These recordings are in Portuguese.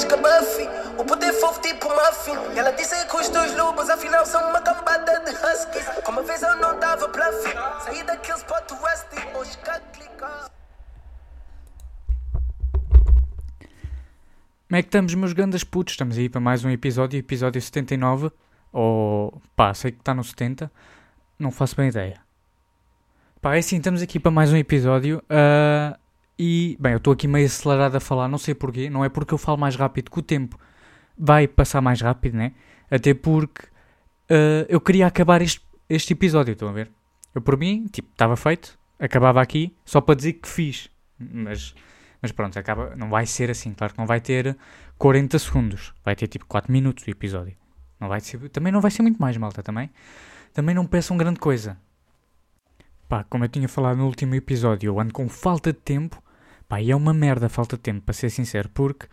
mais que a Buffy. O poder fofo tipo muffin. Ela disse que os dois lobos afinal são uma cambada de huskies. Como vez eu não dava bluff. Saí daquele spot rusty. Hoje cá clicar. Como é que estamos, meus grandes putos? Estamos aí para mais um episódio, episódio 79. Ou pá, sei que está no 70, não faço bem ideia. Pá, é assim, estamos aqui para mais um episódio. ah, e, bem, eu estou aqui meio acelerado a falar, não sei porquê. Não é porque eu falo mais rápido que o tempo vai passar mais rápido, né? Até porque ah, eu queria acabar este, este episódio, estão a ver? Eu, por mim, tipo, estava feito, acabava aqui, só para dizer que fiz. Mas, mas pronto, acaba, não vai ser assim. Claro que não vai ter 40 segundos, vai ter tipo 4 minutos o episódio. Não vai ser, também não vai ser muito mais, malta, também. Também não peçam grande coisa. Pá, como eu tinha falado no último episódio, eu ando com falta de tempo. Pá, e é uma merda falta tempo, para ser sincero, porque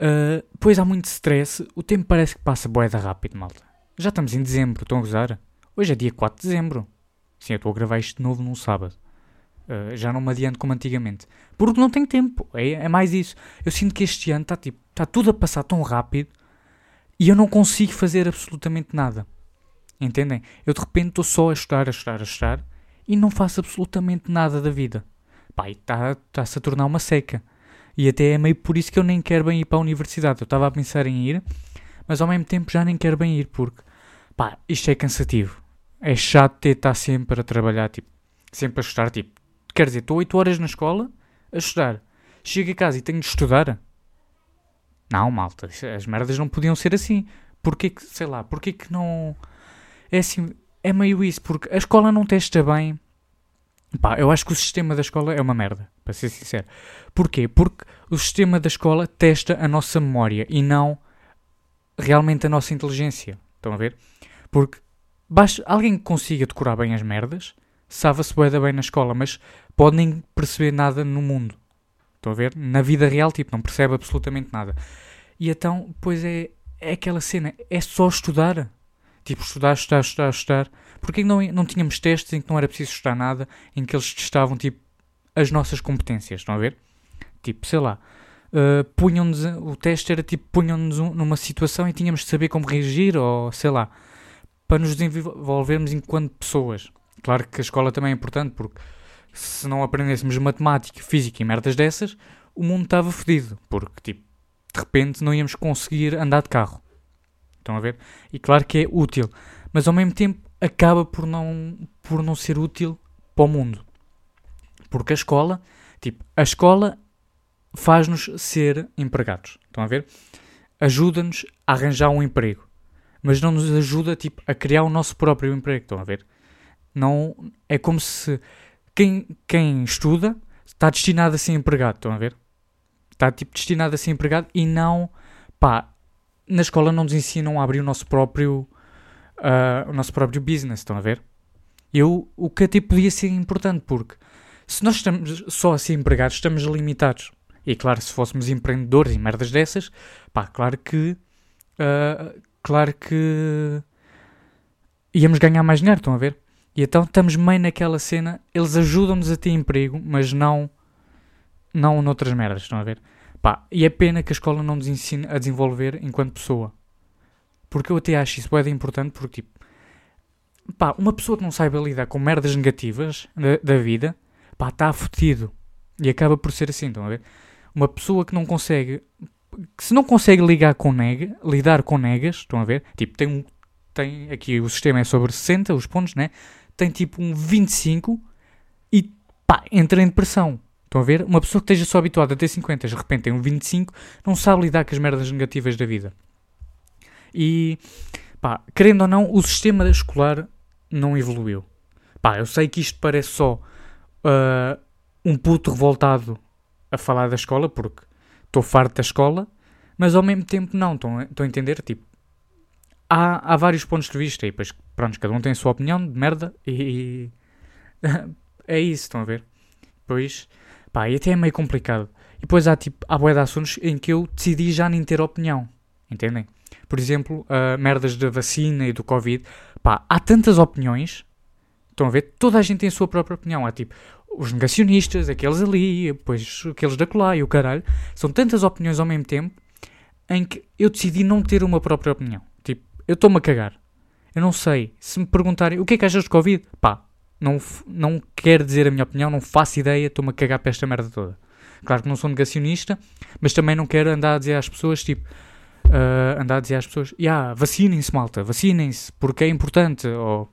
ah, depois há muito stress, o tempo parece que passa boeda rápido, malta. Já estamos em dezembro, estão a gozar? Hoje é dia 4 de dezembro. Sim, eu estou a gravar isto de novo num sábado. Ah, já não me adianto como antigamente. Porque não tenho tempo, é, é mais isso. Eu sinto que este ano está tipo, está tudo a passar tão rápido e eu não consigo fazer absolutamente nada. Entendem? Eu de repente estou só a estudar, a estudar, a estudar e não faço absolutamente nada da vida. Pá, está- está-se a tornar uma seca. E até é meio por isso que eu nem quero bem ir para a universidade. Eu estava a pensar em ir, mas ao mesmo tempo já nem quero bem ir porque, pá, isto é cansativo. É chato ter estar sempre a trabalhar, tipo, sempre a estudar, tipo, quer dizer, estou 8 horas na escola a estudar. Chego a casa e tenho de estudar. Não, malta, as merdas não podiam ser assim. Porquê que, sei lá, porquê que não... É assim, é meio isso, porque a escola não testa bem. Pá, eu acho que o sistema da escola é uma merda, para ser sincero. Porquê? Porque o sistema da escola testa a nossa memória e não realmente a nossa inteligência. Estão a ver? Porque alguém que consiga decorar bem as merdas, sabe-se bué da bem na escola, mas pode nem perceber nada no mundo. Estão a ver? Na vida real, tipo, não percebe absolutamente nada. E então, pois é, é aquela cena, é só estudar. Tipo, estudar, estudar, estudar, estudar. Porque não, não tínhamos testes em que não era preciso estudar nada, em que eles testavam, tipo, as nossas competências, estão a ver? Tipo, sei lá, uh, punham-nos, o teste era tipo, punham-nos um- numa situação e tínhamos de saber como reagir, ou sei lá, para nos desenvolvermos enquanto pessoas. Claro que a escola também é importante, porque se não aprendêssemos matemática, física e merdas dessas, o mundo estava fodido, porque, tipo, de repente não íamos conseguir andar de carro. Estão a ver? E claro que é útil, mas ao mesmo tempo acaba por não, por não ser útil para o mundo. Porque a escola, tipo, a escola faz-nos ser empregados. Estão a ver? Ajuda-nos a arranjar um emprego, mas não nos ajuda, tipo, a criar o nosso próprio emprego. Estão a ver? Não, é como se quem, quem estuda está destinado a ser empregado. Estão a ver? Está, tipo, destinado a ser empregado e não, pá, na escola não nos ensinam a abrir o nosso próprio ah, o nosso próprio business, estão a ver? Eu, o que até podia ser importante, porque se nós estamos só a ser empregados, estamos limitados. E claro, se fôssemos empreendedores e merdas dessas, pá, claro que ah, claro que íamos ganhar mais dinheiro, estão a ver? E então estamos meio naquela cena, eles ajudam-nos a ter emprego, mas não não noutras merdas, estão a ver? Pá, e é pena que a escola não nos ensine a desenvolver enquanto pessoa. Porque eu até acho isso de importante, porque tipo, pá, uma pessoa que não saiba lidar com merdas negativas da, da vida, pá, está fodido. E acaba por ser assim, estão a ver? Uma pessoa que não consegue, que se não consegue ligar com nega, lidar com negas, estão a ver? Tipo, tem um, tem, aqui o sistema é sobre 60, os pontos, né? Tem tipo um 25 e pá, entra em depressão. Estão a ver? Uma pessoa que esteja só habituada a ter 50, de repente tem um 25, não sabe lidar com as merdas negativas da vida. E, pá, querendo ou não, o sistema escolar não evoluiu. Pá, eu sei que isto parece só ah, um puto revoltado a falar da escola, porque estou farto da escola, mas ao mesmo tempo não, estão a, estão a entender? Tipo, há, há vários pontos de vista e depois, pronto, cada um tem a sua opinião de merda e é isso, estão a ver? Pois, pá, e até é meio complicado. E depois há, tipo, há bué de assuntos em que eu decidi já nem ter opinião, entendem? Por exemplo, ah, merdas da vacina e do Covid. Pá, há tantas opiniões. Estão a ver? Toda a gente tem a sua própria opinião. Há tipo os negacionistas, aqueles ali, depois aqueles da colar e o caralho. São tantas opiniões ao mesmo tempo em que eu decidi não ter uma própria opinião. Tipo, eu estou-me a cagar. Eu não sei. Se me perguntarem o que é que achas de Covid, pá, não, não quero dizer a minha opinião, não faço ideia, estou-me a cagar para esta merda toda. Claro que não sou negacionista, mas também não quero andar a dizer às pessoas, tipo, uh, andar a dizer às pessoas, yeah, vacinem-se, malta, vacinem-se, porque é importante, ou,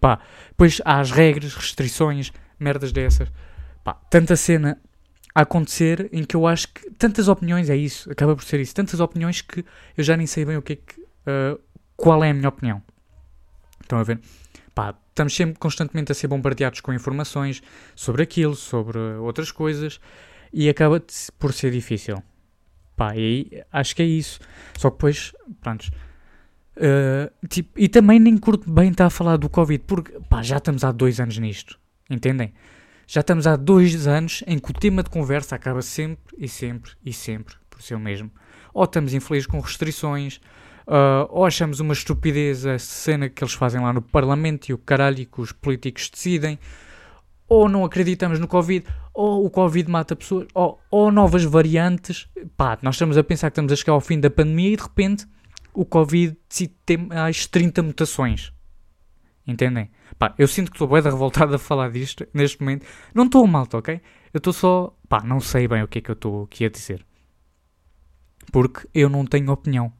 pá, depois há as regras, restrições, merdas dessas, pá, tanta cena a acontecer em que eu acho que, tantas opiniões, é isso, acaba por ser isso, tantas opiniões que eu já nem sei bem o que é que, uh, qual é a minha opinião. Estão a ver? Pá, estamos sempre constantemente a ser bombardeados com informações sobre aquilo, sobre outras coisas, e acaba por ser difícil. Pá, e acho que é isso. Só que depois, pronto. Uh, tipo, e também nem curto bem estar a falar do Covid, porque pá, já estamos há dois anos nisto. Entendem? Já estamos há dois anos em que o tema de conversa acaba sempre e sempre e sempre por ser o mesmo. Ou estamos infelizes com restrições, uh, ou achamos uma estupidez a cena que eles fazem lá no Parlamento e o caralho que os políticos decidem, ou não acreditamos no Covid, ou o Covid mata pessoas, ou, ou novas variantes. Pá, nós estamos a pensar que estamos a chegar ao fim da pandemia e de repente o Covid tem mais 30 mutações. Entendem? Pá, eu sinto que estou bem revoltado a falar disto neste momento. Não estou mal, ok? Eu estou só. Pá, não sei bem o que é que eu estou aqui a dizer. Porque eu não tenho opinião.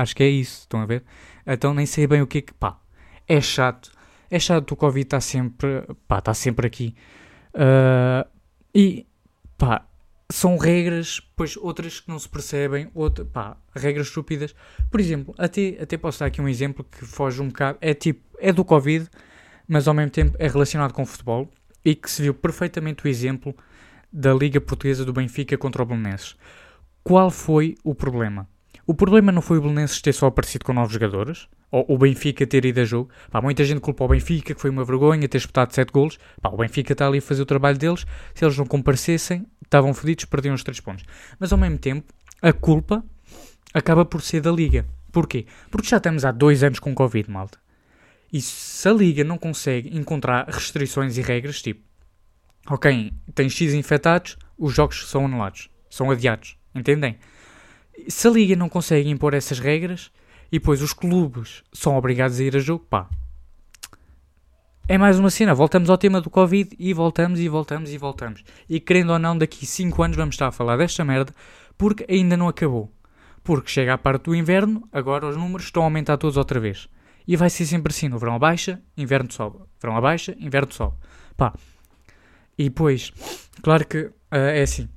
Acho que é isso, estão a ver? Então nem sei bem o que é que. Pá, é chato é chato, o Covid está sempre, pá, está sempre aqui. Uh, e, pá, são regras, pois outras que não se percebem, outra, pá, regras estúpidas. Por exemplo, até, até posso dar aqui um exemplo que foge um bocado, é tipo, é do Covid, mas ao mesmo tempo é relacionado com o futebol e que se viu perfeitamente o exemplo da Liga Portuguesa do Benfica contra o Belenenses. Qual foi o problema? O problema não foi o Belenenses ter só aparecido com novos jogadores, ou o Benfica ter ido a jogo. Pá, muita gente culpa o Benfica, que foi uma vergonha ter disputado 7 golos. Pá, o Benfica está ali a fazer o trabalho deles. Se eles não comparecessem, estavam fodidos, perdiam os 3 pontos. Mas ao mesmo tempo, a culpa acaba por ser da Liga. Porquê? Porque já estamos há 2 anos com Covid, malta. E se a Liga não consegue encontrar restrições e regras, tipo, ok, tem X infectados, os jogos são anulados, são adiados. Entendem? Se a Liga não consegue impor essas regras e depois os clubes são obrigados a ir a jogo, pá. É mais uma cena, voltamos ao tema do Covid e voltamos e voltamos e voltamos. E querendo ou não, daqui 5 anos vamos estar a falar desta merda porque ainda não acabou. Porque chega a parte do inverno, agora os números estão a aumentar todos outra vez. E vai ser sempre assim: no verão abaixa, inverno sobe. Verão abaixa, inverno sobe. Pá. E depois, claro que uh, é assim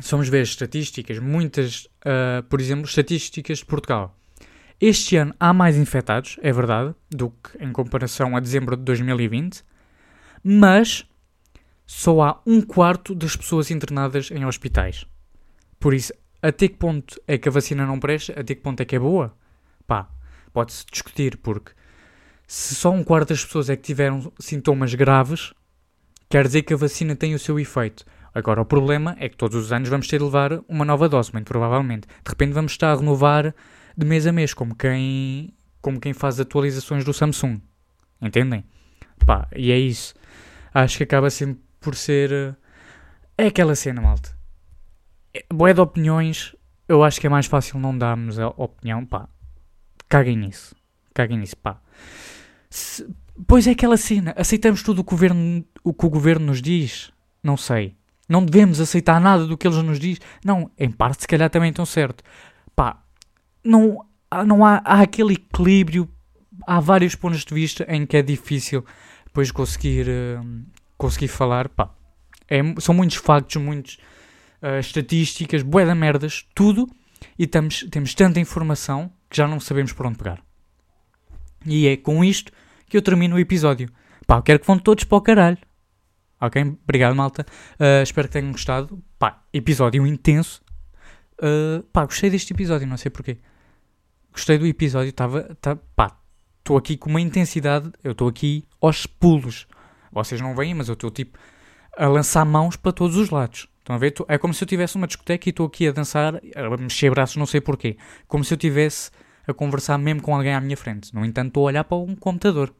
se vamos ver estatísticas, muitas, uh, por exemplo, estatísticas de Portugal. Este ano há mais infectados, é verdade, do que em comparação a dezembro de 2020, mas só há um quarto das pessoas internadas em hospitais. Por isso, até que ponto é que a vacina não presta? Até que ponto é que é boa? Pá, pode-se discutir, porque se só um quarto das pessoas é que tiveram sintomas graves, quer dizer que a vacina tem o seu efeito. Agora, o problema é que todos os anos vamos ter de levar uma nova dose, muito provavelmente. De repente vamos estar a renovar de mês a mês, como quem, como quem faz atualizações do Samsung. Entendem? Pá, e é isso. Acho que acaba sempre por ser... Eh, é aquela cena, malta. Boé de opiniões, eu acho que é mais fácil não darmos a opinião, pá. Caguem nisso. Caguem nisso, pá. Se, pois é aquela cena, aceitamos tudo o governo, o que o governo nos diz? Não sei. Não devemos aceitar nada do que eles nos diz. Não, em parte se calhar também estão certo. Pá, não, não há, há aquele equilíbrio, há vários pontos de vista em que é difícil depois conseguir, uh, conseguir falar. Pá, é, são muitos factos, muitas uh, estatísticas, bué da merdas, tudo, e temos, temos tanta informação que já não sabemos por onde pegar. E é com isto que eu termino o episódio. Pá, eu quero que vão todos para o caralho. Ok? Obrigado, malta. Uh, espero que tenham gostado. Pá, episódio intenso. Uh, pá, gostei deste episódio, não sei porquê. Gostei do episódio, estava. Tá, pá, estou aqui com uma intensidade. Eu estou aqui aos pulos. Vocês não veem, mas eu estou tipo a lançar mãos para todos os lados. Estão a ver? É como se eu tivesse uma discoteca e estou aqui a dançar, a mexer braços, não sei porquê. Como se eu tivesse a conversar mesmo com alguém à minha frente. No entanto, estou a olhar para um computador.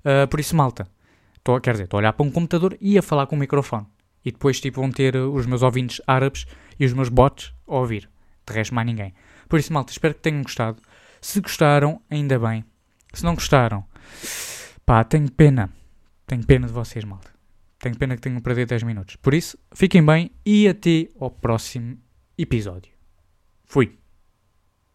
Uh, por isso, malta, Tô, quer dizer, estou a olhar para um computador e a falar com o microfone. E depois tipo, vão ter uh, os meus ouvintes árabes e os meus bots a ouvir. De resto, mais ninguém. Por isso, malta, espero que tenham gostado. Se gostaram, ainda bem. Se não gostaram, pá, tenho pena. Tenho pena de vocês, malta. Tenho pena que tenham perdido 10 minutos. Por isso, fiquem bem e até ao próximo episódio. Fui.